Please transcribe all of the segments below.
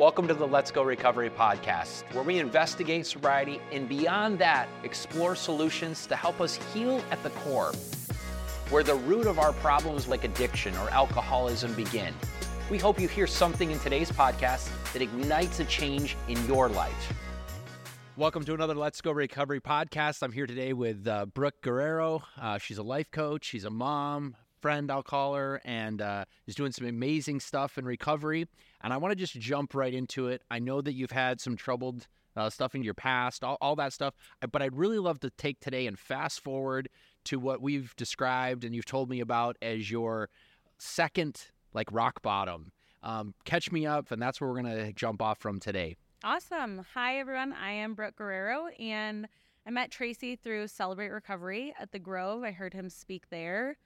Welcome to the Let's Go Recovery podcast, where we investigate sobriety and beyond that, explore solutions to help us heal at the core, where the root of our problems like addiction or alcoholism begin. We hope you hear something in today's podcast that ignites a change in your life. Welcome to another Let's Go Recovery podcast. I'm here today with uh, Brooke Guerrero. Uh, she's a life coach, she's a mom, friend, I'll call her, and uh, is doing some amazing stuff in recovery. And I want to just jump right into it. I know that you've had some troubled uh, stuff in your past, all, all that stuff, but I'd really love to take today and fast forward to what we've described and you've told me about as your second, like, rock bottom. Um, catch me up, and that's where we're going to jump off from today. Awesome. Hi, everyone. I am Brooke Guerrero, and I met Tracy through Celebrate Recovery at the Grove. I heard him speak there.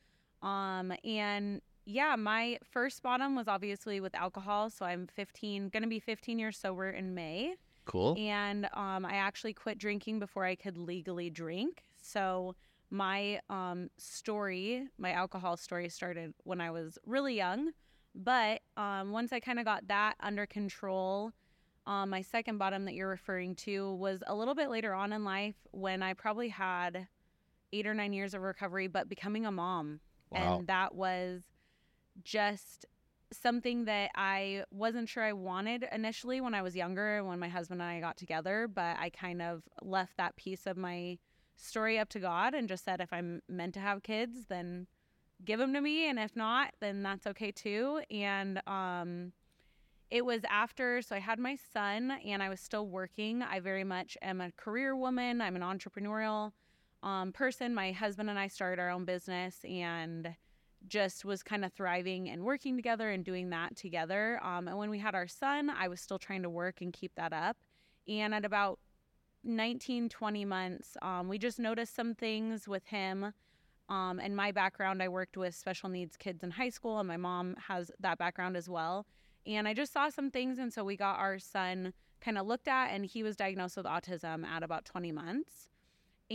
Um, and yeah, my first bottom was obviously with alcohol. So I'm 15, going to be 15 years sober in May. Cool. And um, I actually quit drinking before I could legally drink. So my um, story, my alcohol story, started when I was really young. But um, once I kind of got that under control, um, my second bottom that you're referring to was a little bit later on in life when I probably had eight or nine years of recovery, but becoming a mom. Wow. And that was just something that I wasn't sure I wanted initially when I was younger, and when my husband and I got together, but I kind of left that piece of my story up to God and just said, if I'm meant to have kids, then give them to me. And if not, then that's okay too. And, um, it was after, so I had my son and I was still working. I very much am a career woman. I'm an entrepreneurial um, person. My husband and I started our own business and just was kind of thriving and working together and doing that together. Um, and when we had our son, I was still trying to work and keep that up. And at about 19, 20 months, um, we just noticed some things with him. Um, and my background, I worked with special needs kids in high school, and my mom has that background as well. And I just saw some things. And so we got our son kind of looked at, and he was diagnosed with autism at about 20 months.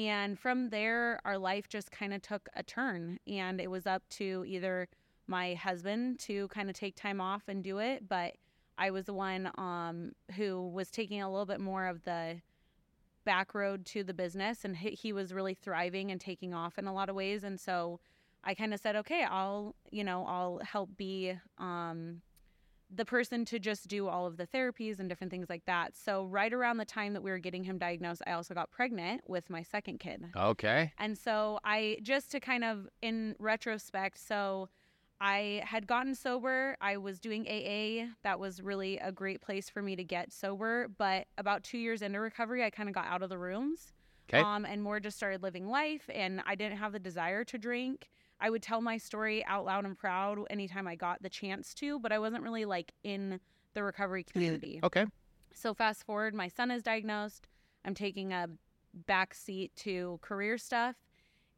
And from there, our life just kind of took a turn. And it was up to either my husband to kind of take time off and do it. But I was the one um, who was taking a little bit more of the back road to the business. And he, he was really thriving and taking off in a lot of ways. And so I kind of said, okay, I'll, you know, I'll help be um, the person to just do all of the therapies and different things like that. So right around the time that we were getting him diagnosed, I also got pregnant with my second kid. Okay. And so I just to kind of in retrospect, so I had gotten sober. I was doing AA. That was really a great place for me to get sober. But about two years into recovery, I kind of got out of the rooms. Okay. Um, and more just started living life. And I didn't have the desire to drink. I would tell my story out loud and proud anytime I got the chance to, but I wasn't really like in the recovery community. Okay. So fast forward, my son is diagnosed. I'm taking a back seat to career stuff.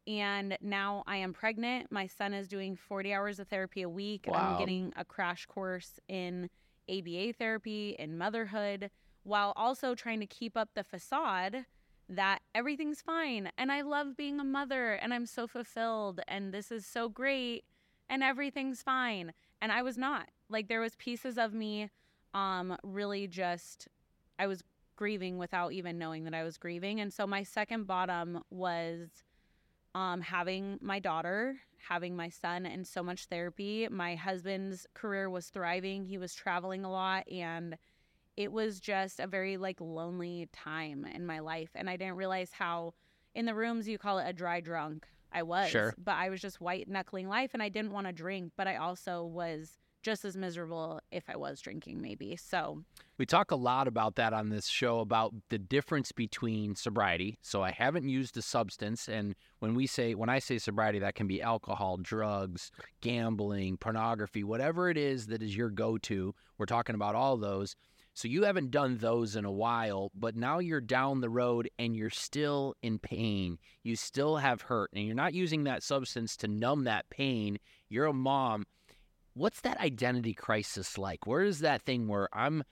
And now I am pregnant. My son is doing 40 hours of therapy a week. Wow. I'm getting a crash course in ABA therapy and motherhood while also trying to keep up the facade that everything's fine and I love being a mother and I'm so fulfilled and this is so great and everything's fine. And I was not. Like there was pieces of me um really just I was grieving without even knowing that I was grieving. And so my second bottom was um having my daughter, having my son and so much therapy. My husband's career was thriving. He was traveling a lot and it was just a very like lonely time in my life and i didn't realize how in the rooms you call it a dry drunk i was Sure. but i was just white knuckling life and i didn't want to drink but i also was just as miserable if i was drinking maybe so We talk a lot about that on this show about the difference between sobriety. So I haven't used a substance and when we say when I say sobriety that can be alcohol, drugs, gambling, pornography, whatever it is that is your go-to. We're talking about all those. So you haven't done those in a while, but now you're down the road and you're still in pain. You still have hurt and you're not using that substance to numb that pain. You're a mom. What's that identity crisis like? Where is that thing where I'm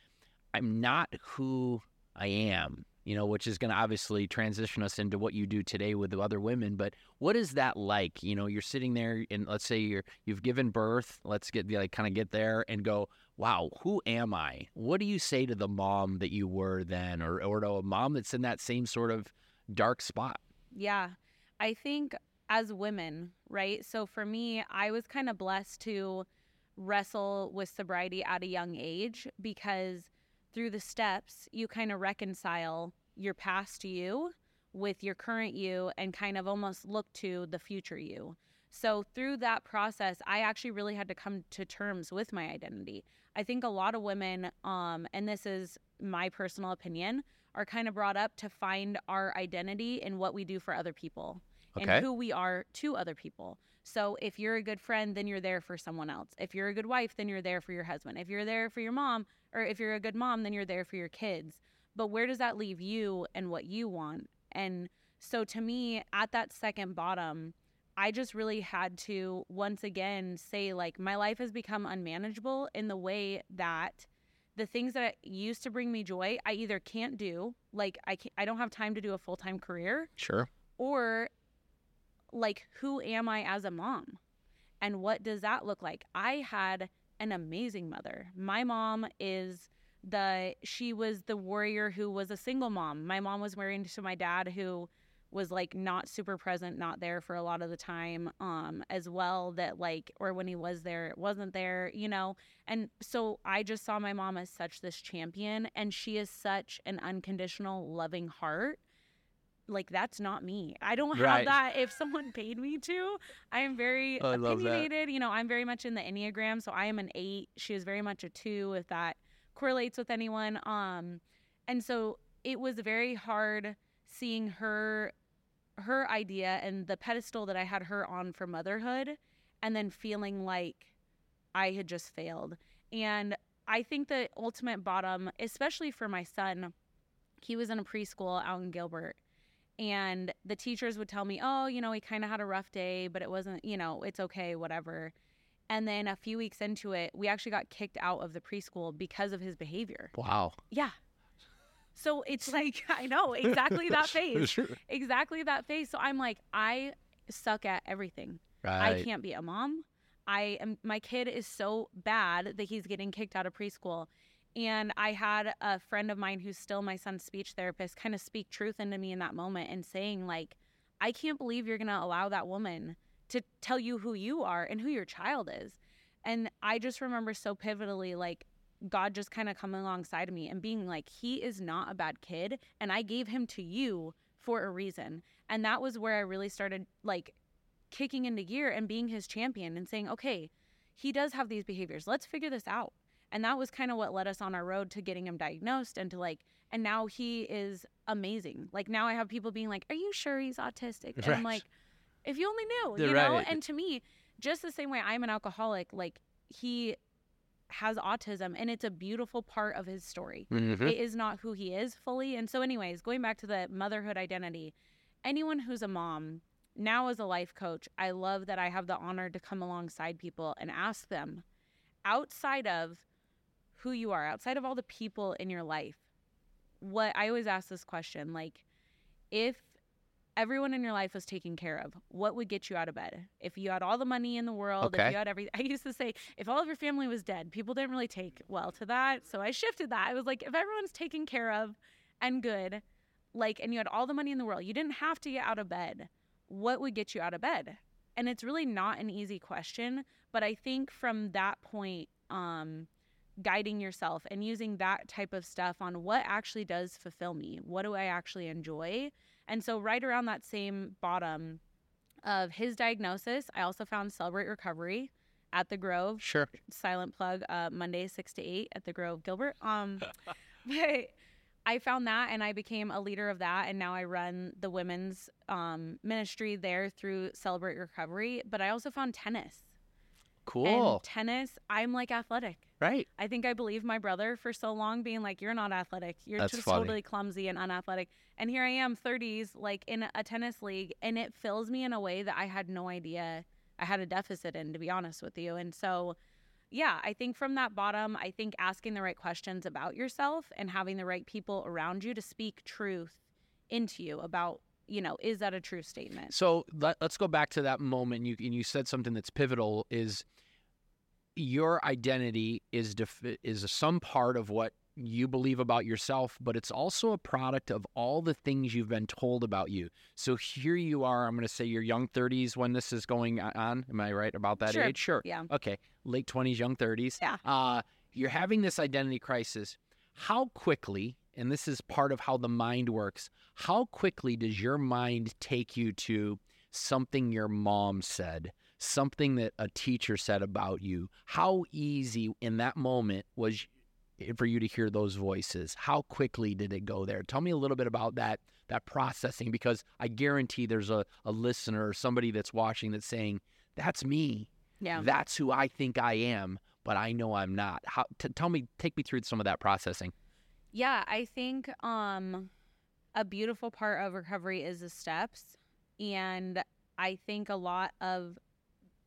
I'm not who I am. You know, which is going to obviously transition us into what you do today with the other women. But what is that like? You know, you're sitting there and let's say you're you've given birth. Let's get like kind of get there and go, wow, who am I? What do you say to the mom that you were then, or or to a mom that's in that same sort of dark spot? Yeah, I think as women, right? So for me, I was kind of blessed to wrestle with sobriety at a young age because through the steps, you kind of reconcile your past you with your current you and kind of almost look to the future you. So, through that process, I actually really had to come to terms with my identity. I think a lot of women, um, and this is my personal opinion, are kind of brought up to find our identity in what we do for other people Okay. and who we are to other people. So if you're a good friend, then you're there for someone else. If you're a good wife, then you're there for your husband. If you're there for your mom, or if you're a good mom, then you're there for your kids. But where does that leave you and what you want? And so to me, at that second bottom, I just really had to once again say, like, my life has become unmanageable in the way that the things that used to bring me joy, I either can't do, like, I, can't, I don't have time to do a full time career, Sure. or like who am I as a mom? And what does that look like? I had an amazing mother. My mom is the she was the warrior who was a single mom. My mom was married to my dad who was like not super present, not there for a lot of the time um as well that like or when he was there it wasn't there, you know. And so I just saw my mom as such this champion and she is such an unconditional loving heart like that's not me. I don't have Right. that if someone paid me to. I am very I opinionated. You know, I'm very much in the Enneagram, so I am an 8. She is very much a 2 if that correlates with anyone. Um and so it was very hard seeing her her idea and the pedestal that I had her on for motherhood and then feeling like I had just failed. And I think the ultimate bottom, especially for my son, he was in a preschool out in Gilbert and the teachers would tell me, "Oh, you know, he kind of had a rough day, but it wasn't, you know, it's okay, whatever." And then a few weeks into it, we actually got kicked out of the preschool because of his behavior. Wow. Yeah. So it's like I know exactly that phase. Exactly that phase. So I'm like, I suck at everything. Right. I can't be a mom. I am my kid is so bad that he's getting kicked out of preschool. And I had a friend of mine who's still my son's speech therapist kind of speak truth into me in that moment and saying like I can't believe you're going to allow that woman to tell you who you are and who your child is. And I just remember so pivotally like God just kind of coming alongside of me and being like he is not a bad kid and I gave him to you for a reason. And that was where I really started like kicking into gear and being his champion and saying, okay, he does have these behaviors. Let's figure this out. And that was kind of what led us on our road to getting him diagnosed and to like, and now he is amazing. Like now I have people being like, are you sure he's autistic? And I'm like, if you only knew, Yeah, you know? right. And to me, just the same way I'm an alcoholic, like he has autism and it's a beautiful part of his story. Mhm. It is not who he is fully. And so, anyways, going back to the motherhood identity, anyone who's a mom, now as a life coach, I love that I have the honor to come alongside people and ask them outside of who you are, outside of all the people in your life, what I always ask this question like, if everyone in your life was taken care of, what would get you out of bed? If you had all the money in the world, if you had everything, I used to say, if all of your family was dead, people didn't really take well to that. So I shifted that. I was like, if everyone's taken care of and good, like, and you had all the money in the world, you didn't have to get out of bed, what would get you out of bed? And it's really not an easy question, but I think from that point, um, guiding yourself and using that type of stuff on what actually does fulfill me, what do I actually enjoy? And so, right around that same bottom of his diagnosis, I also found Celebrate Recovery at the Grove. Sure. silent plug uh monday 6 to 8 at the grove. Gilbert um but i found that and i became a leader of that and now i run the women's um ministry there through celebrate recovery. But i also found tennis Cool. and tennis i'm like athletic right. i think i believed my brother for so long being like you're not athletic you're That's just funny. totally clumsy and unathletic and here i am 30s like in a tennis league and it fills me in a way that i had no idea i had a deficit in to be honest with you and so yeah, I think from that bottom, I think asking the right questions about yourself and having the right people around you to speak truth into you about, you know, is that a true statement? So let, us go back to that moment. You and you said something that's pivotal. Is your identity is def- is some part of what you believe about yourself, but it's also a product of all the things you've been told about you. So here you are. I'm going to say your young 30s when this is going on. Am I right about that sure. age? Sure. Yeah. Okay. Late 20s, young 30s. Yeah. Uh, you're having this identity crisis. How quickly, and this is part of how the mind works, how quickly does your mind take you to something your mom said? Something that a teacher said about you. How easy in that moment was for you to hear those voices? How quickly did it go there? Tell me a little bit about that that processing because I guarantee there's a, a listener or somebody that's watching that's saying, That's me. Yeah. That's who I think I am, but I know I'm not. How t- tell me take me through some of that processing. Yeah, I think um a beautiful part of recovery is the steps. And I think a lot of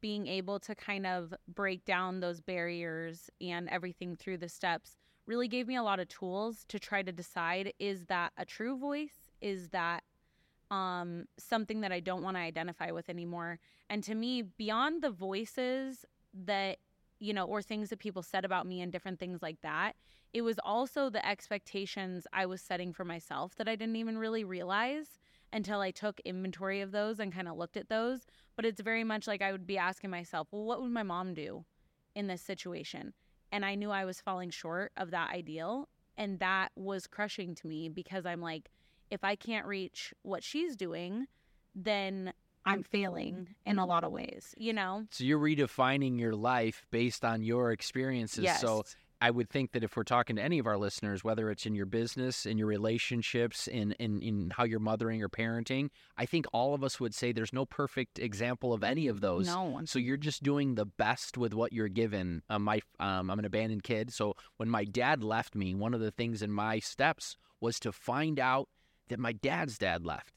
being able to kind of break down those barriers and everything through the steps really gave me a lot of tools to try to decide is that a true voice? Is that um, something that I don't want to identify with anymore? And to me, beyond the voices that, you know, or things that people said about me and different things like that, it was also the expectations I was setting for myself that I didn't even really realize until I took inventory of those and kind of looked at those. But it's very much like I would be asking myself, well, what would my mom do in this situation? And I knew I was falling short of that ideal. And that was crushing to me because I'm like, if I can't reach what she's doing, then I'm failing in a lot of ways, you know? So you're redefining your life based on your experiences. Yes. So I would think that if we're talking to any of our listeners, whether it's in your business, in your relationships, in, in, in how you're mothering or parenting, I think all of us would say there's no perfect example of any of those. No one. So you're just doing the best with what you're given. Um, my, um, I'm an abandoned kid. So when my dad left me, one of the things in my steps was to find out that my dad's dad left.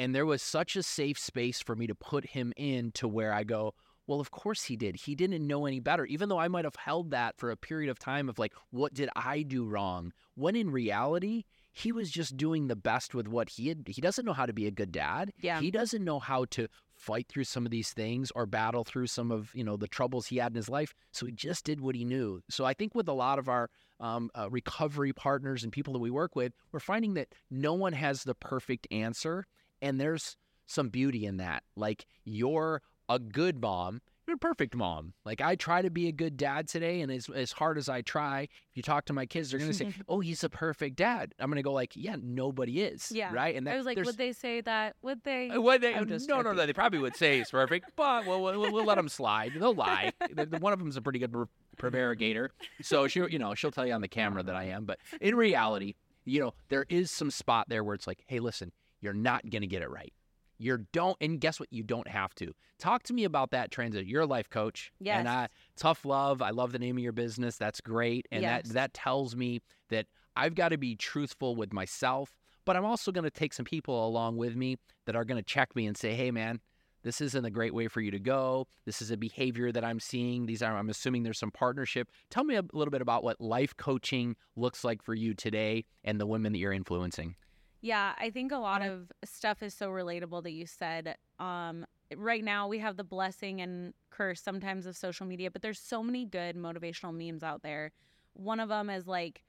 And there was such a safe space for me to put him in to where I go, well, of course he did. He didn't know any better, even though I might have held that for a period of time of like, what did I do wrong? When in reality, he was just doing the best with what he had. He doesn't know how to be a good dad. Yeah. He doesn't know how to fight through some of these things or battle through some of you know the troubles he had in his life. So he just did what he knew. So I think with a lot of our um, uh, recovery partners and people that we work with, we're finding that no one has the perfect answer, and there's some beauty in that. Like you're a good mom. You're a perfect mom. Like I try to be a good dad today, and as as hard as I try, if you talk to my kids, they're gonna say, "Oh, he's a perfect dad." I'm gonna go like, "Yeah, nobody is." Yeah. Right. And that, I was like, there's- would they say that? Would they? uh, What they, I'm no, no, joking. no. They probably would say he's perfect, but we'll, we'll, we'll let them slide. They'll lie. One of them's a pretty good pre- prevaricator, so she, you know, she'll tell you on the camera that I am. But in reality, you know, there is some spot there where it's like, hey, listen, you're not gonna get it right. You don't, and guess what? You don't have to. Talk to me about that transit. You're a life coach, Yes. and I, tough love. I love the name of your business. That's great, and Yes. that that tells me that I've got to be truthful with myself, but I'm also going to take some people along with me that are going to check me and say, "Hey, man, this isn't a great way for you to go. This is a behavior that I'm seeing. These are, I'm assuming there's some partnership. Tell me a little bit about what life coaching looks like for you today and the women that you're influencing. Yeah, I think a lot of stuff is so relatable that you said. Um, right now, we have the blessing and curse sometimes of social media, but there's so many good motivational memes out there. One of them is like,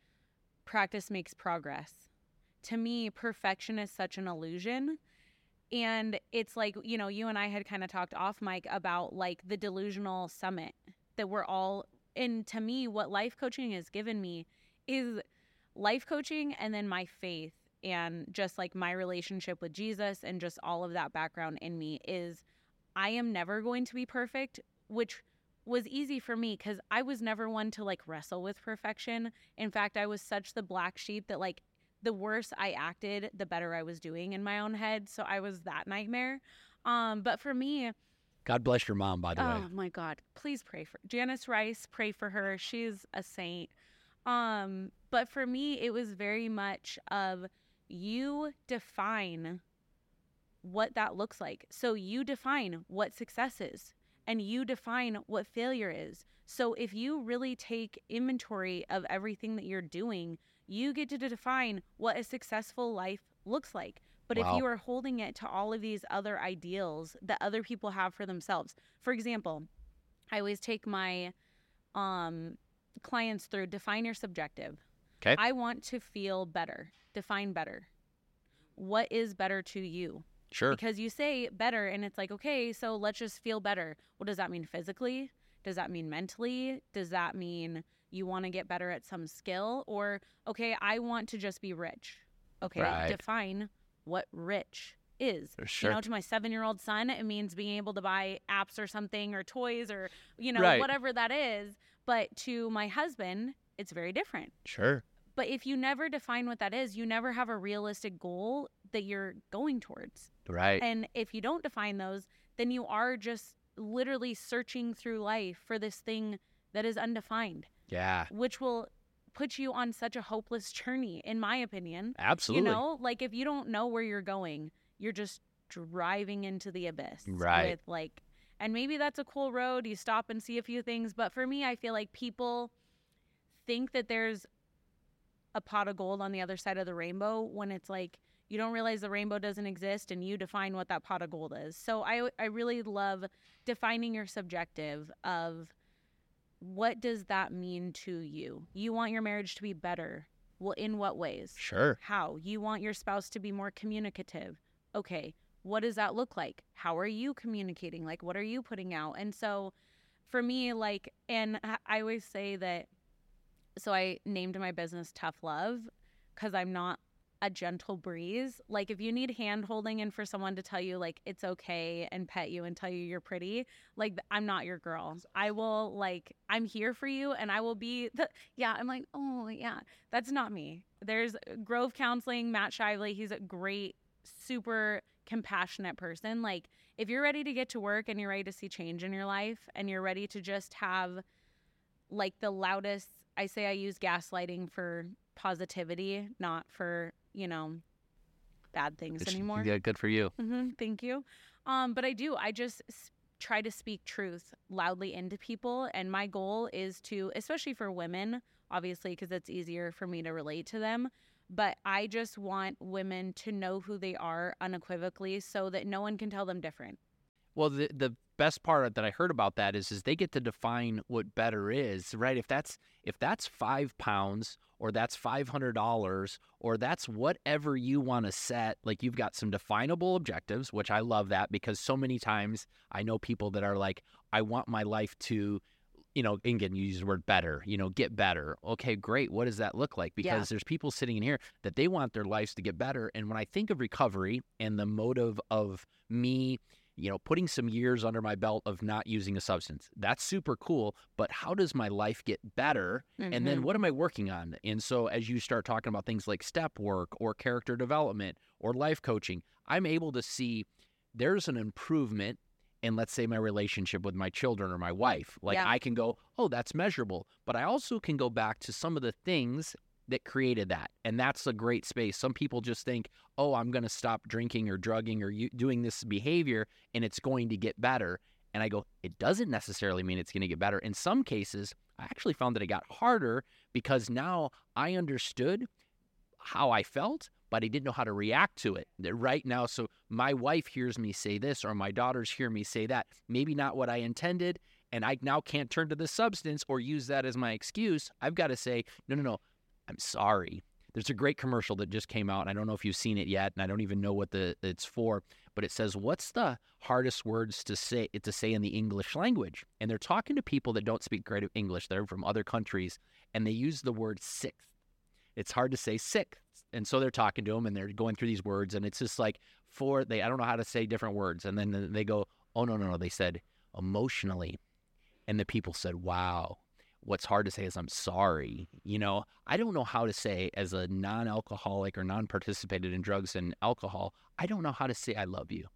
practice makes progress. To me, perfection is such an illusion. And it's like, you know, you and I had kind of talked off mic about like the delusional summit that we're all, and to me, what life coaching has given me is life coaching and then my faith and just like my relationship with Jesus and just all of that background in me is I am never going to be perfect, which was easy for me because I was never one to like wrestle with perfection. In fact, I was such the black sheep that like the worse I acted, the better I was doing in my own head. So I was that nightmare. Um, but for me, God bless your mom, by the way. Oh my God. Please pray for Janice Rice. Pray for her. She's a saint. Um, but for me, it was very much of you define what that looks like. So you define what success is. and you define what failure is. So if you really take inventory of everything that you're doing, you get to define what a successful life looks like. But Wow. if you are holding it to all of these other ideals that other people have for themselves, for example, I always take my um, clients through define your subjective. 'Kay. I want to feel better. Define better. What is better to you? Sure. Because you say better, and it's like, okay, so let's just feel better. What does that mean physically? Does that mean mentally? Does that mean you want to get better at some skill? Or, okay, I want to just be rich. Okay, Right. define what rich is. Sure. You know, to my seven year old son, it means being able to buy apps or something or toys or, you know, Right. whatever that is. But to my husband, it's very different. Sure. But if you never define what that is, you never have a realistic goal that you're going towards. Right. And if you don't define those, then you are just literally searching through life for this thing that is undefined, yeah. which will put you on such a hopeless journey, in my opinion. Absolutely. You know, like if you don't know where you're going, you're just driving into the abyss. Right. With like, and maybe that's a cool road. You stop and see a few things. But for me, I feel like people think that there's a pot of gold on the other side of the rainbow when it's like you don't realize the rainbow doesn't exist and you define what that pot of gold is. So I I really love defining your subjective of what does that mean to you? You want your marriage to be better. Well, in what ways? Sure. How? You want your spouse to be more communicative. Okay, what does that look like? How are you communicating? Like, what are you putting out? And so for me, like, and I I always say that, so I named my business Tough Love because I'm not a gentle breeze. Like, if you need hand holding and for someone to tell you, like, it's okay and pet you and tell you you're pretty, like, I'm not your girl. I will, like, I'm here for you and I will be the, yeah, I'm like, oh, yeah, that's not me. There's uh, Grove Counseling, Matt Shively. He's a great, super compassionate person. Like, if you're ready to get to work and you're ready to see change in your life and you're ready to just have like the loudest, I say I use gaslighting for positivity, not for, you know, bad things It's- anymore. Yeah, good for you. hmm thank you. Um, but I do. I just s- try to speak truth loudly into people, and my goal is to, especially for women, obviously, because it's easier for me to relate to them. But I just want women to know who they are unequivocally, so that no one can tell them different. Well, the the best part that I heard about that is is they get to define what better is, right? If that's if that's five pounds or that's five hundred dollars or that's whatever you want to set, like you've got some definable objectives, which I love that because so many times I know people that are like, I want my life to you know, and again, you use the word better, you know, get better. Okay, great. What does that look like? Because Yeah. there's people sitting in here that they want their lives to get better. And when I think of recovery and the motive of me, you know, putting some years under my belt of not using a substance, that's super cool. But how does my life get better? And then Mhm. what am I working on? And so as you start talking about things like step work or character development or life coaching, I'm able to see there's an improvement in let's say my relationship with my children or my wife. Like Yeah. I can go, "Oh, that's measurable." But I also can go back to some of the things that created that. And that's a great space. Some people just think, "Oh, I'm going to stop drinking or drugging or doing this behavior and it's going to get better." And I go, "It doesn't necessarily mean it's going to get better." In some cases, I actually found that it got harder because now I understood how I felt, but I didn't know how to react to it right now. So my wife hears me say this, or my daughters hear me say that. Maybe not what I intended. And I now can't turn to the substance or use that as my excuse. I've got to say, no, no, no, I'm sorry. There's a great commercial that just came out. I don't know if you've seen it yet, and I don't even know what the it's for. But it says, "What's the hardest words to say to say in the English language?" And they're talking to people that don't speak great English. They're from other countries, and they use the word sixth it's hard to say sixth. And so they're talking to them and they're going through these words and it's just like for they I don't know how to say different words and then they go, "Oh no, no, no." They said emotionally. And the people said, "Wow. What's hard to say is I'm sorry." You know, I don't know how to say as a non-alcoholic or non-participated in drugs and alcohol, I don't know how to say I love you.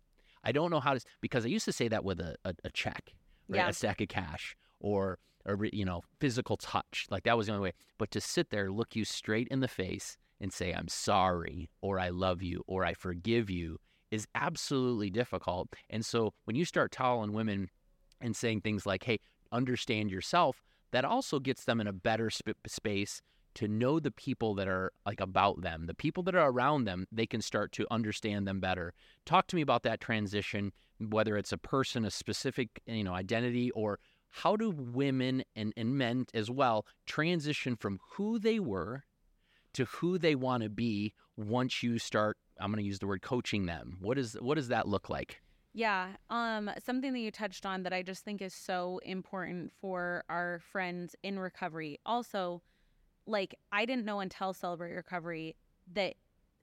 I don't know how to because I used to say that with a, a, a check, right? Yeah. a stack of cash or or you know physical touch like that was the only way but to sit there look you straight in the face and say i'm sorry or i love you or i forgive you is absolutely difficult and so when you start telling women and saying things like, hey, understand yourself, that also gets them in a better sp- space to know the people that are like about them, the people that are around them, they can start to understand them better. Talk to me about that transition, whether it's a person, a specific, you know, identity, or how do women and, and men as well transition from who they were to who they want to be once you start I'm going to use the word coaching them. What is what does that look like? Yeah, um something that you touched on that I just think is so important for our friends in recovery. Also, like I didn't know until Celebrate Recovery that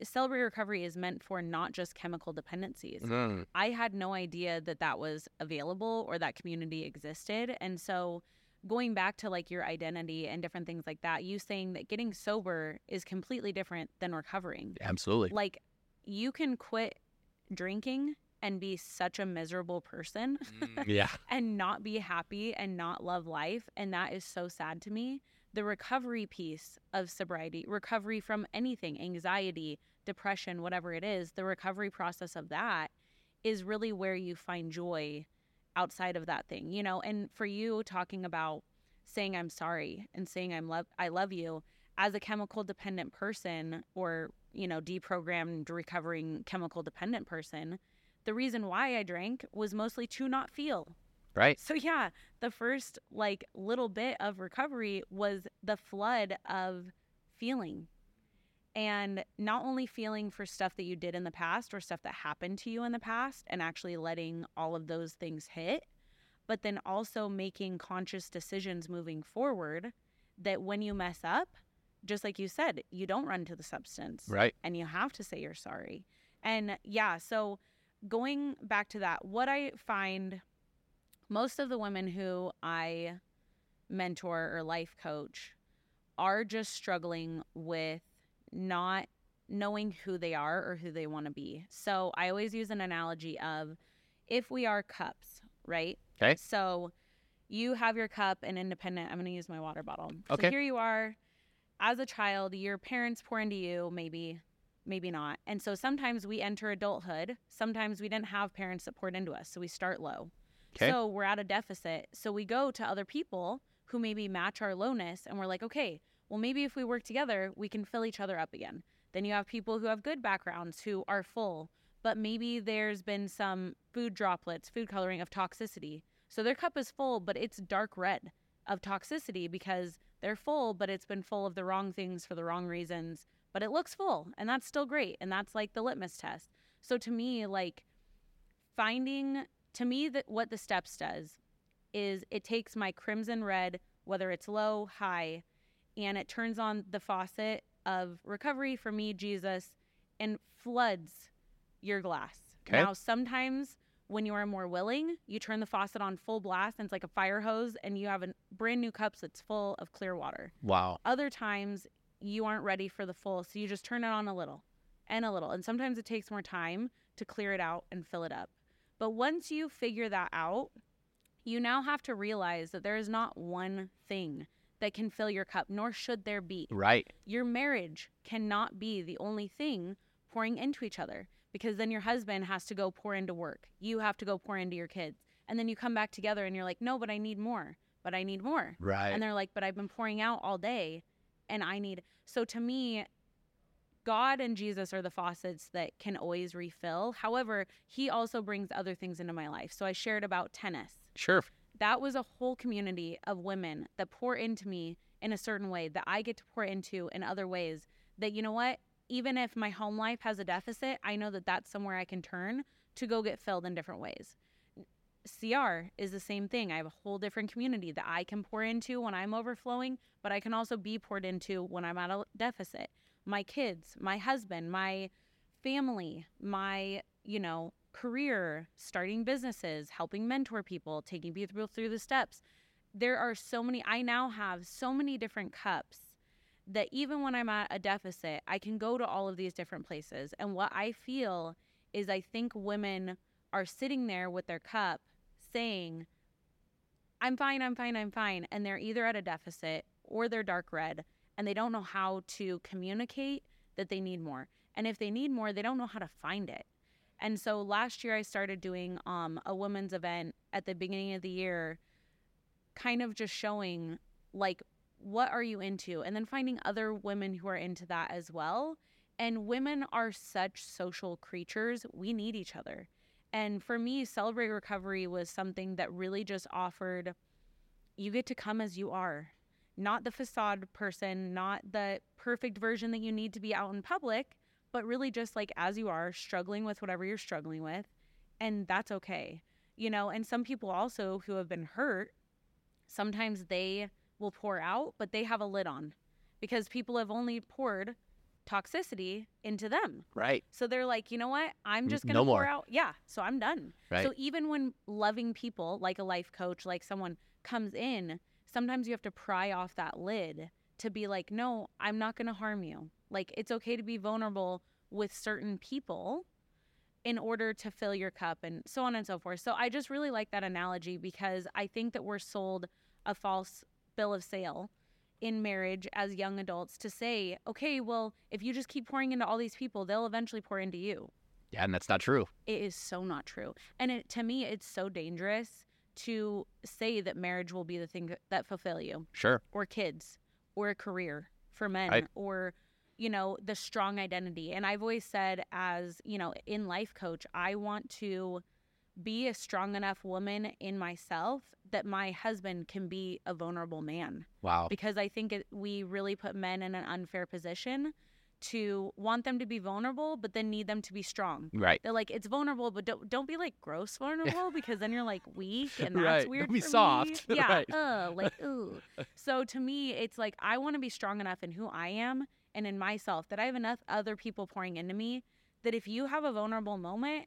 Celebrate Recovery is meant for not just chemical dependencies. Mm. I had no idea that that was available or that community existed. And so going back to like your identity and different things like that, you saying that getting sober is completely different than recovering. Absolutely. Like you can quit drinking and be such a miserable person Mm, yeah. and not be happy and not love life. And that is so sad to me. The recovery piece of sobriety, recovery from anything, anxiety, depression, whatever it is, the recovery process of that is really where you find joy outside of that thing, you know? And for you talking about saying I'm sorry and saying I'm love I love you as a chemical dependent person or, you know, deprogrammed recovering chemical dependent person, the reason why I drank was mostly to not feel. Right. So yeah, the first like little bit of recovery was the flood of feeling. And not only feeling for stuff that you did in the past or stuff that happened to you in the past and actually letting all of those things hit, but then also making conscious decisions moving forward that when you mess up, just like you said, you don't run to the substance Right. and you have to say you're sorry. And yeah, so going back to that, what I find most of the women who I mentor or life coach are just struggling with not knowing who they are or who they want to be. So I always use an analogy of if we are cups, right? Okay. So you have your cup and independent. I'm going to use my water bottle. Okay. So here you are as a child, your parents pour into you, maybe, maybe not. And so sometimes we enter adulthood. Sometimes we didn't have parents that poured into us. So we start low. Okay. So we're at a deficit. So we go to other people who maybe match our lowness and we're like, okay, well, maybe if we work together, we can fill each other up again. Then you have people who have good backgrounds who are full, but maybe there's been some food droplets, food coloring of toxicity. So their cup is full, but it's dark red of toxicity because they're full, but it's been full of the wrong things for the wrong reasons. But it looks full, and that's still great. And that's like the litmus test. So to me, like finding, to me, that what the steps does is it takes my crimson red, whether it's low, high, and it turns on the faucet of recovery for me, Jesus, and floods your glass. Okay. Now, sometimes when you are more willing, you turn the faucet on full blast and it's like a fire hose, and you have a brand new cup that's full of clear water. Wow. Other times, you aren't ready for the full, so you just turn it on a little and a little. And sometimes it takes more time to clear it out and fill it up. But once you figure that out, you now have to realize that there is not one thing that can fill your cup, nor should there be. Right. Your marriage cannot be the only thing pouring into each other because then your husband has to go pour into work. You have to go pour into your kids. And then you come back together and you're like, no, but I need more, but I need more. Right. And they're like, but I've been pouring out all day and I need. So to me, God and Jesus are the faucets that can always refill. However, He also brings other things into my life. So I shared about tennis. sure. That was a whole community of women that pour into me in a certain way that I get to pour into in other ways. That, you know what? Even if my home life has a deficit, I know that that's somewhere I can turn to go get filled in different ways. CR is the same thing. I have a whole different community that I can pour into when I'm overflowing, but I can also be poured into when I'm at a deficit. My kids, my husband, my family, my, you know, career, starting businesses, helping mentor people, taking people through the steps. There are so many, I now have so many different cups that even when I'm at a deficit, I can go to all of these different places. And what I feel is I think women are sitting there with their cup saying, I'm fine, I'm fine, I'm fine. And they're either at a deficit or they're dark red and they don't know how to communicate that they need more. And if they need more, they don't know how to find it. And so last year I started doing um, a women's event at the beginning of the year, kind of just showing like what are you into and then finding other women who are into that as well. And women are such social creatures. We need each other. And for me, Celebrate Recovery was something that really just offered you get to come as you are, not the facade person, not the perfect version that you need to be out in public, but really just like as you are, struggling with whatever you're struggling with. And that's okay. You know, and some people also who have been hurt, sometimes they will pour out, but they have a lid on because people have only poured toxicity into them. Right. So they're like, you know what? I'm just going to no pour more. out. Yeah. So I'm done. Right. So even when loving people, like a life coach, like someone comes in, sometimes you have to pry off that lid to be like, no, I'm not going to harm you. Like, it's okay to be vulnerable with certain people in order to fill your cup and so on and so forth. So I just really like that analogy because I think that we're sold a false bill of sale in marriage as young adults to say, okay, well, if you just keep pouring into all these people, they'll eventually pour into you. Yeah, and that's not true. It is so not true. And it, to me, it's so dangerous to say that marriage will be the thing that fulfill you Sure. or kids or a career for men Right. or you know the strong identity and i've always said as you know in life coach i want to be a strong enough woman in myself that my husband can be a vulnerable man Wow. because i think it, we really put men in an unfair position to want them to be vulnerable but then need them to be strong Right. they're like it's vulnerable but don't, don't be like gross vulnerable because then you're like weak and that's Right. weird Don't be for me. soft. yeah Right. uh, like ooh so to me it's like i want to be strong enough in who i am and in myself that i have enough other people pouring into me that if you have a vulnerable moment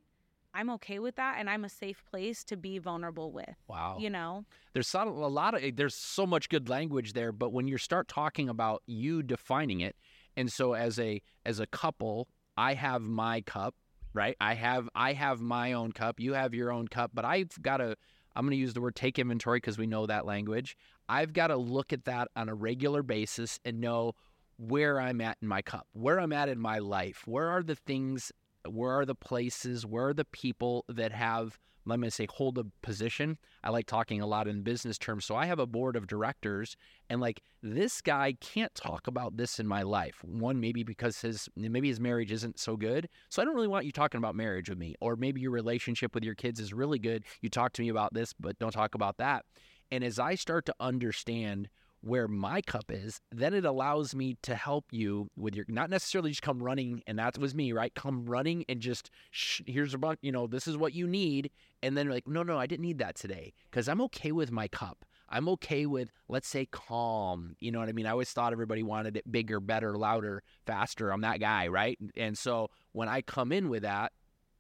i'm okay with that and i'm a safe place to be vulnerable with Wow. you know? There's so- a lot of there's so much good language there but when you start talking about you defining it and so as a as a couple i have my cup right? I have i have my own cup you have your own cup but i've got to i'm going to use the word take inventory because we know that language. I've got to look at that on a regular basis and know where i'm at in my cup where i'm at in my life where are the things where are the places where are the people that have let me say hold a position I like talking a lot in business terms. So I have a board of directors, and like this guy can't talk about this in my life. One, maybe because his maybe his marriage isn't so good. So I don't really want you talking about marriage with me. Or maybe your relationship with your kids is really good. You talk to me about this, but don't talk about that. And as I start to understand where my cup is, then it allows me to help you with your not necessarily just come running, and that was me, right? Come running and just sh- here's a bunch, you know, this is what you need, and then like, no, no, I didn't need that today because I'm okay with my cup. I'm okay with, let's say, calm. You know what I mean? I always thought everybody wanted it bigger, better, louder, faster. I'm that guy, right? And so when I come in with that,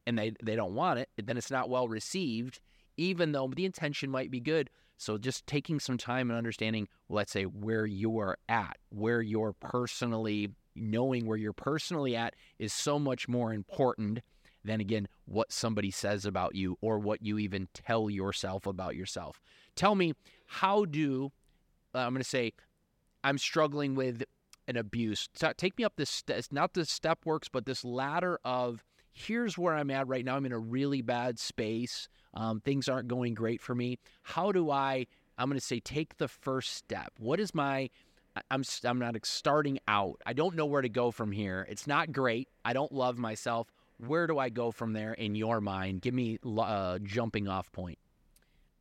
and they they don't want it, then it's not well received, even though the intention might be good. So just taking some time and understanding, let's say, where you're at, where you're personally knowing where you're personally at is so much more important than again what somebody says about you or what you even tell yourself about yourself. Tell me, how do uh, I'm going to say I'm struggling with an abuse. Take me up this not the step works, but this ladder of here's where I'm at right now. I'm in a really bad space. Um, things aren't going great for me. How do I? I'm going to say take the first step. What is my? I'm I'm not starting out. I don't know where to go from here. It's not great. I don't love myself. Where do I go from there in your mind? Give me a uh, jumping off point.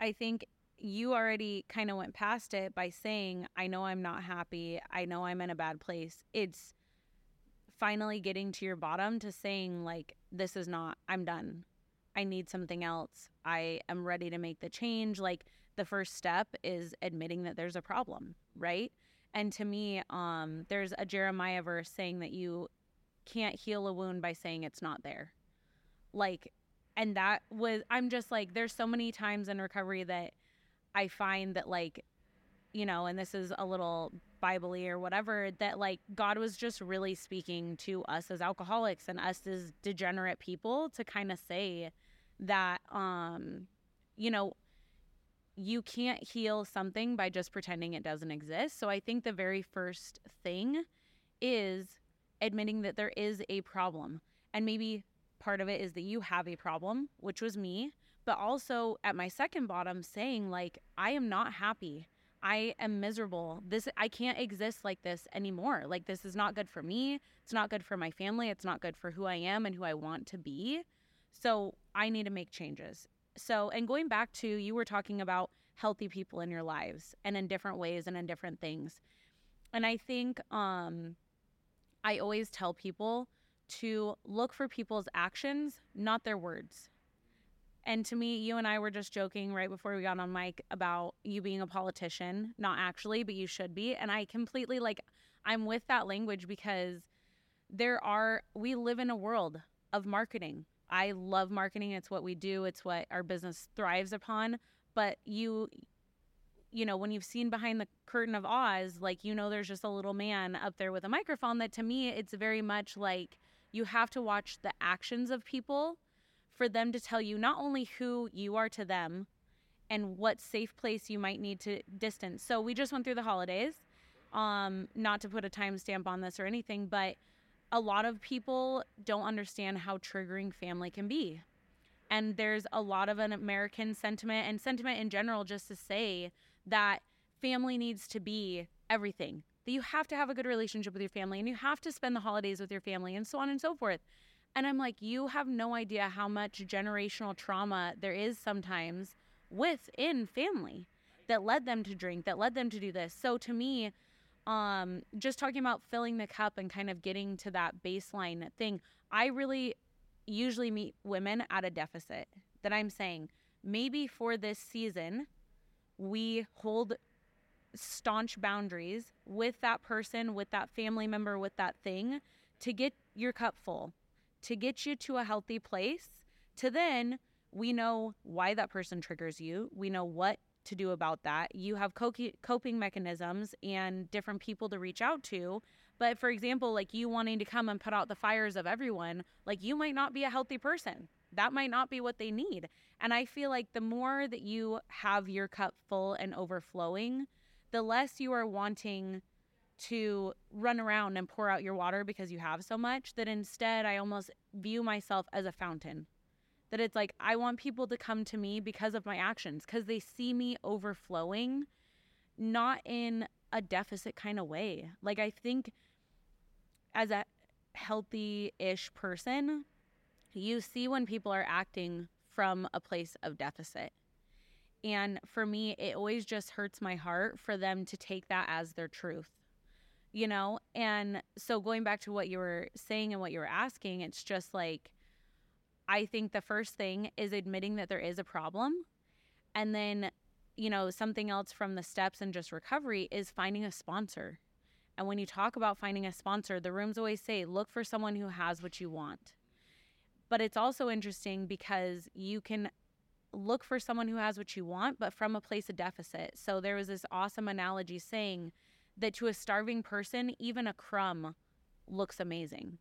I think you already kind of went past it by saying, I know I'm not happy. I know I'm in a bad place. It's finally getting to your bottom to saying, like, this is not, I'm done. I need something else. I am ready to make the change. Like, the first step is admitting that there's a problem, right? And to me, um, there's a Jeremiah verse saying that you can't heal a wound by saying it's not there. Like, and that was, I'm just like, there's so many times in recovery that I find that, like, you know, and this is a little Bible or whatever, that like God was just really speaking to us as alcoholics and us as degenerate people to kind of say that, um, you know, you can't heal something by just pretending it doesn't exist. So I think the very first thing is admitting that there is a problem. And maybe part of it is that you have a problem, which was me, but also at my second bottom saying like I am not happy. I am miserable. This I can't exist like this anymore. Like this is not good for me. It's not good for my family. It's not good for who I am and who I want to be. So I need to make changes. So and going back to you were talking about healthy people in your lives and in different ways and in different things. And I think um I always tell people to look for people's actions, not their words. And to me, you and I were just joking right before we got on mic about you being a politician, not actually, but you should be. And I completely like, I'm with that language because there are, we live in a world of marketing. I love marketing. It's what we do, it's what our business thrives upon. But you, you know, when you've seen behind the curtain of Oz, like, you know, there's just a little man up there with a microphone that to me, it's very much like you have to watch the actions of people for them to tell you not only who you are to them and what safe place you might need to distance. So we just went through the holidays. Um, not to put a timestamp on this or anything, but a lot of people don't understand how triggering family can be. And there's a lot of an American sentiment and sentiment in general just to say that family needs to be everything. That you have to have a good relationship with your family and you have to spend the holidays with your family and so on and so forth. And I'm like, you have no idea how much generational trauma there is sometimes within family that led them to drink, that led them to do this. So to me, um, just talking about filling the cup and kind of getting to that baseline thing, I really usually meet women at a deficit that I'm saying maybe for this season, we hold staunch boundaries with that person, with that family member, with that thing to get your cup full to get you to a healthy place to then we know why that person triggers you. We know what to do about that. You have coping mechanisms and different people to reach out to. But for example, like you wanting to come and put out the fires of everyone, like you might not be a healthy person. That might not be what they need. And I feel like the more that you have your cup full and overflowing, the less you are wanting to run around and pour out your water because you have so much that instead I almost view myself as a fountain. That it's like I want people to come to me because of my actions, because they see me overflowing, not in a deficit kind of way. Like I think as a healthy ish person, you see when people are acting from a place of deficit. And for me, it always just hurts my heart for them to take that as their truth you know? And so going back to what you were saying and what you were asking, it's just like, I think the first thing is admitting that there is a problem. And then, you know, something else from the steps and just recovery is finding a sponsor. And when you talk about finding a sponsor, the rooms always say, look for someone who has what you want. But it's also interesting because you can look for someone who has what you want, but from a place of deficit. So there was this awesome analogy saying, that to a starving person, even a crumb looks amazing.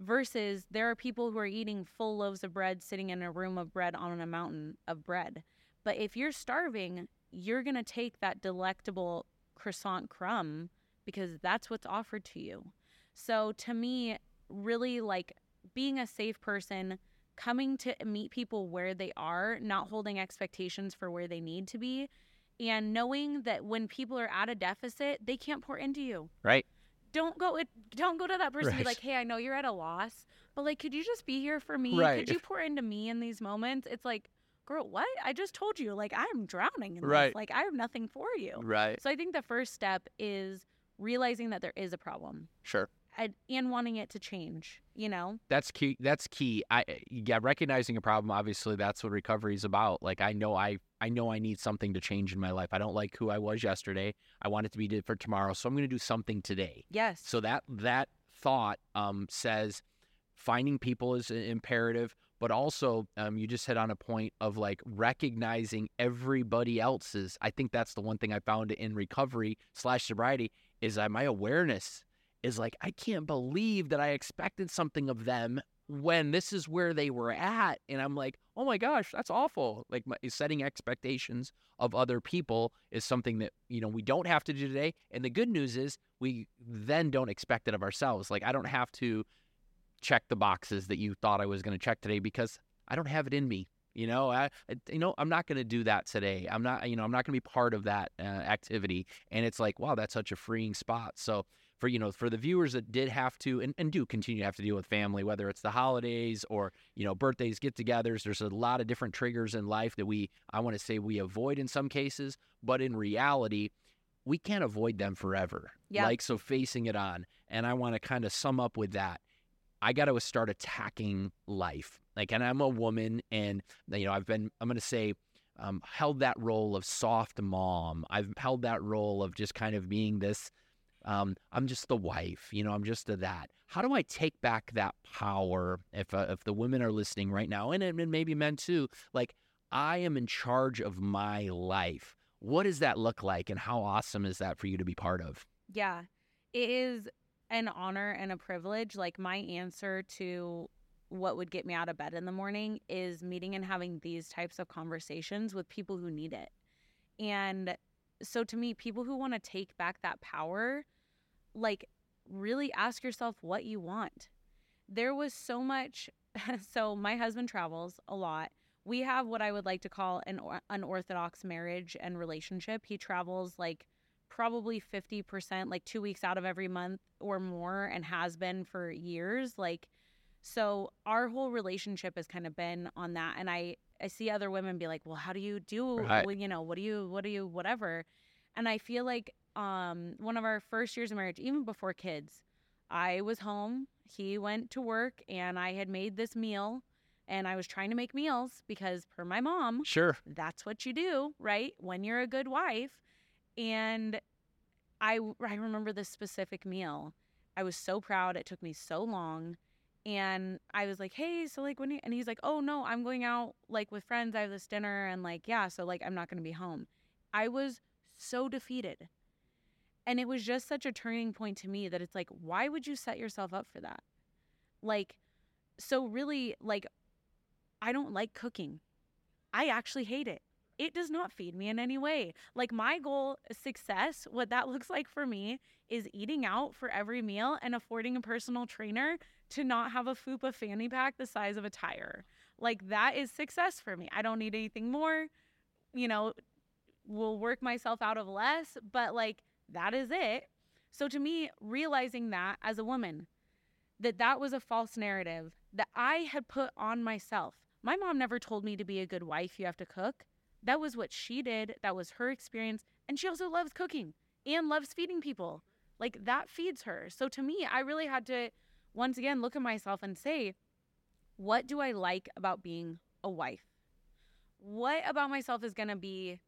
Versus there are people who are eating full loaves of bread sitting in a room of bread on a mountain of bread. But if you're starving, you're going to take that delectable croissant crumb because that's what's offered to you. So to me, really like being a safe person, coming to meet people where they are, not holding expectations for where they need to be, and knowing that when people are at a deficit, they can't pour into you. Right. Don't go it don't go to that person right. and be like, "Hey, I know you're at a loss, but like could you just be here for me? Right. Could you pour into me in these moments?" It's like, "Girl, what? I just told you like I'm drowning in right. this. Like I have nothing for you." Right. So I think the first step is realizing that there is a problem. Sure and, and wanting it to change you know? That's key that's key. I yeah recognizing a problem obviously that's what recovery is about. Like i know i i know i need something to change in my life. I don't like who i was yesterday. I want it to be different tomorrow so i'm going to do something today. Yes. So that that thought um says finding people is imperative but also um, you just hit on a point of like recognizing everybody else's. I think that's the one thing i found in recovery slash sobriety is that my awareness is like, I can't believe that I expected something of them when this is where they were at. And I'm like, oh my gosh, that's awful. Like my, setting expectations of other people is something that, you know, we don't have to do today. And the good news is we then don't expect it of ourselves. Like I don't have to check the boxes that you thought I was going to check today because I don't have it in me. You know, I, you know, I'm not going to do that today. I'm not, you know, I'm not going to be part of that uh, activity. And it's like, wow, that's such a freeing spot. So for you know, for the viewers that did have to and, and do continue to have to deal with family, whether it's the holidays or you know birthdays, get-togethers, there's a lot of different triggers in life that we, I want to say, we avoid in some cases, but in reality, we can't avoid them forever. Yeah. Like so, facing it on, and I want to kind of sum up with that. I got to start attacking life. Like, and I'm a woman, and you know, I've been, I'm going to say, um, held that role of soft mom. I've held that role of just kind of being this. Um, I'm just the wife, you know. I'm just a that. How do I take back that power? If uh, if the women are listening right now, and, and maybe men too, like I am in charge of my life. What does that look like, and how awesome is that for you to be part of? Yeah, it is an honor and a privilege. Like my answer to what would get me out of bed in the morning is meeting and having these types of conversations with people who need it. And so to me, people who want to take back that power, like really ask yourself what you want. There was so much so my husband travels a lot. We have what I would like to call an unorthodox marriage and relationship. He travels like probably 50%, like two weeks out of every month or more, and has been for years. Like, so our whole relationship has kind of been on that. And I, I see other women be like, well, how do you do, Right. you know, what do you, what do you, whatever. And I feel like um, one of our first years of marriage, even before kids, I was home, he went to work, and I had made this meal. And I was trying to make meals because, per my mom, Sure. that's what you do, right? When you're a good wife. And I I remember this specific meal. I was so proud. It took me so long. And I was like, "Hey, so like when you, and he's like, "Oh no, I'm going out like with friends. I have this dinner and like, yeah, so like I'm not going to be home." I was so defeated. And it was just such a turning point to me that it's like, why would you set yourself up for that? Like so really like I don't like cooking. I actually hate it. It does not feed me in any way. Like my goal, success, what that looks like for me is eating out for every meal and affording a personal trainer to not have a fupa fanny pack the size of a tire. Like that is success for me. I don't need anything more. You know, will work myself out of less, but like that is it. So to me, realizing that as a woman, that that was a false narrative that I had put on myself. My mom never told me to be a good wife, you have to cook. That was what she did. That was her experience. And she also loves cooking and loves feeding people. Like that feeds her. So to me, I really had to once again look at myself and say, what do I like about being a wife? What about myself is going to be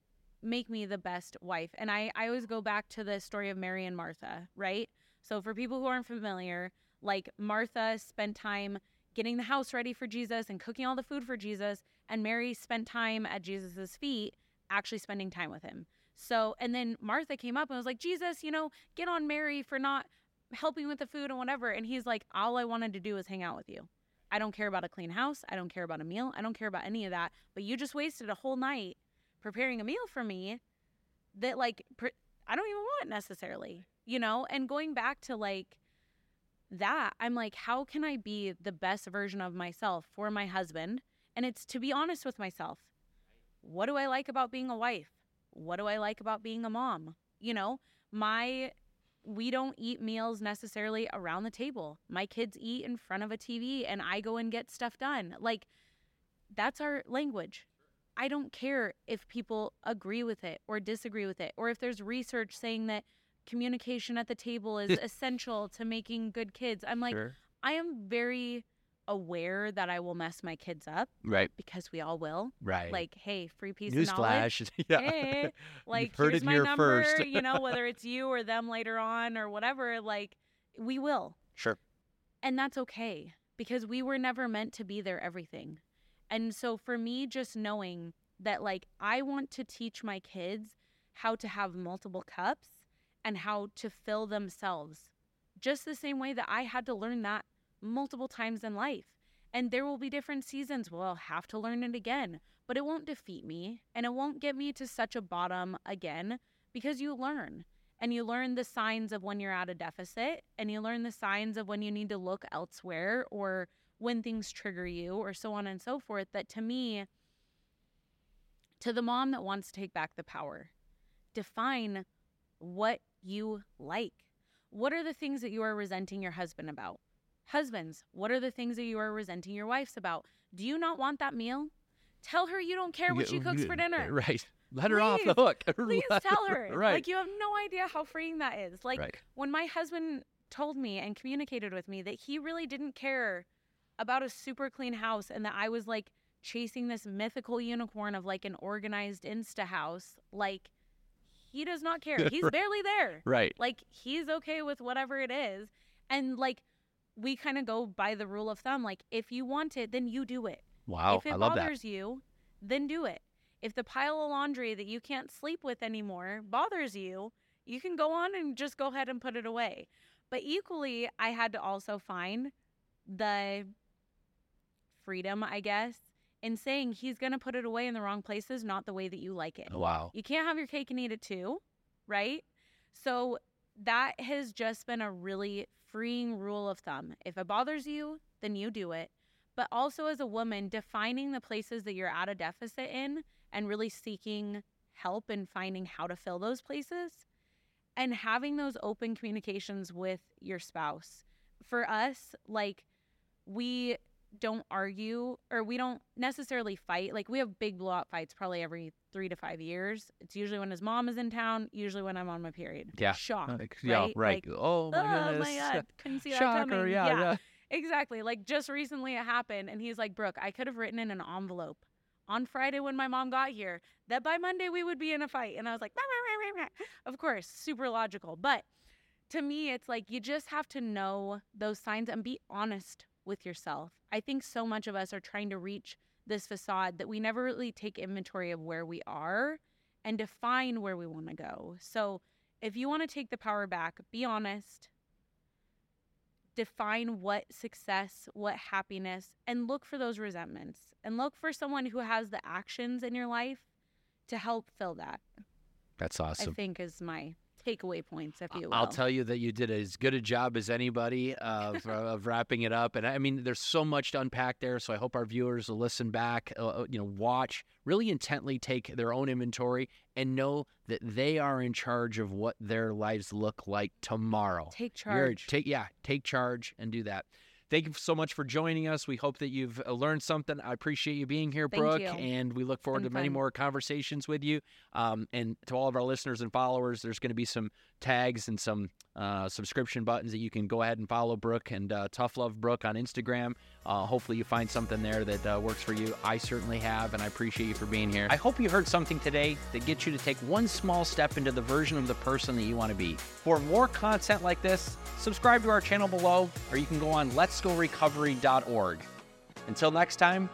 make me the best wife? And I I always go back to the story of Mary and Martha, right? So for people who aren't familiar, like Martha spent time getting the house ready for Jesus and cooking all the food for Jesus, and Mary spent time at Jesus's feet actually spending time with him. So, and then Martha came up and was like, Jesus, you know, get on Mary for not helping with the food and whatever. And he's like, all I wanted to do was hang out with you. I don't care about a clean house. I don't care about a meal. I don't care about any of that. But you just wasted a whole night preparing a meal for me that, like, pr- I don't even want necessarily, you know? And going back to like that, I'm like, how can I be the best version of myself for my husband? And it's to be honest with myself. What do I like about being a wife? What do I like about being a mom? You know, my we don't eat meals necessarily around the table. My kids eat in front of a TV and I go and get stuff done. Like that's our language. I don't care if people agree with it or disagree with it or if there's research saying that communication at the table is essential to making good kids. I'm like sure. I am very aware that I will mess my kids up Right. because we all will. Right. Like, hey, free piece of knowledge. Newsflash. yeah. Hey, like heard here's it my here number, first. you know, whether it's you or them later on or whatever, like we will. Sure. And that's okay because we were never meant to be their everything. And so for me just knowing that like I want to teach my kids how to have multiple cups and how to fill themselves just the same way that I had to learn that multiple times in life. And there will be different seasons where I'll have to learn it again, but it won't defeat me and it won't get me to such a bottom again because you learn and you learn the signs of when you're at a deficit and you learn the signs of when you need to look elsewhere or when things trigger you or so on and so forth. That to me, To the mom that wants to take back the power, define what you like. What are the things that you are resenting your husband about? Husbands, what are the things that you are resenting your wives about? Do you not want that meal? Tell her you don't care what she cooks for dinner. Right. Let her off the hook. Please tell her. right. Like you have no idea how freeing that is. Like right. when my husband told me and communicated with me that he really didn't care about a super clean house and that I was like chasing this mythical unicorn of like an organized insta house, like he does not care. He's barely there. Right. Like he's okay with whatever it is. And like we kind of go by the rule of thumb like if you want it, then you do it. Wow. if it I love bothers that. you, then do it. If the pile of laundry that you can't sleep with anymore bothers you, you can go on and just go ahead and put it away. But equally, I had to also find the freedom, I guess, in saying he's going to put it away in the wrong places, not the way that you like it. Wow. You can't have your cake and eat it too, right? So that has just been a really freeing rule of thumb. If it bothers you, then you do it. But also as a woman, defining the places that you're at a deficit in and really seeking help and finding how to fill those places and having those open communications with your spouse. For us, like we don't argue or we don't necessarily fight. Like we have big blowout fights probably every three to five years. It's usually when his mom is in town, usually when I'm on my period. Yeah. Shock. Uh, like, yeah, right? right. Like, oh my oh goodness. my God. Couldn't see that Shocker. coming. Yeah, yeah. Exactly. Like just recently it happened and he's like, Brooke, I could have written in an envelope on Friday when my mom got here that by Monday we would be in a fight. And I was like, "Rah, rah, rah, rah, rah." of course, super logical. But to me, it's like you just have to know those signs and be honest with yourself. I think so much of us are trying to reach this facade that we never really take inventory of where we are and define where we want to go. So if you want to take the power back, be honest, define what success, what happiness, and look for those resentments and look for someone who has the actions in your life to help fill that. That's awesome. I think is my takeaway points, if you will. I'll tell you that you did as good a job as anybody of, of wrapping it up. And I mean, there's so much to unpack there. So I hope our viewers will listen back, uh, you know, watch, really intently take their own inventory and know that they are in charge of what their lives look like tomorrow. Take You're- charge. take yeah, take charge and do that. Thank you so much for joining us. We hope that you've uh, learned something. I appreciate you being here, Thank Brooke, you. and we look forward to many more conversations with you. Um, and to all of our listeners and followers, there's going to be some tags and some uh, subscription buttons that you can go ahead and follow Brooke and uh, Tough Love Brooke on Instagram. Uh, hopefully, you find something there that uh, works for you. I certainly have, and I appreciate you for being here. I hope you heard something today that gets you to take one small step into the version of the person that you want to be. For more content like this, subscribe to our channel below, or you can go on letsgorecovery.org. Until next time,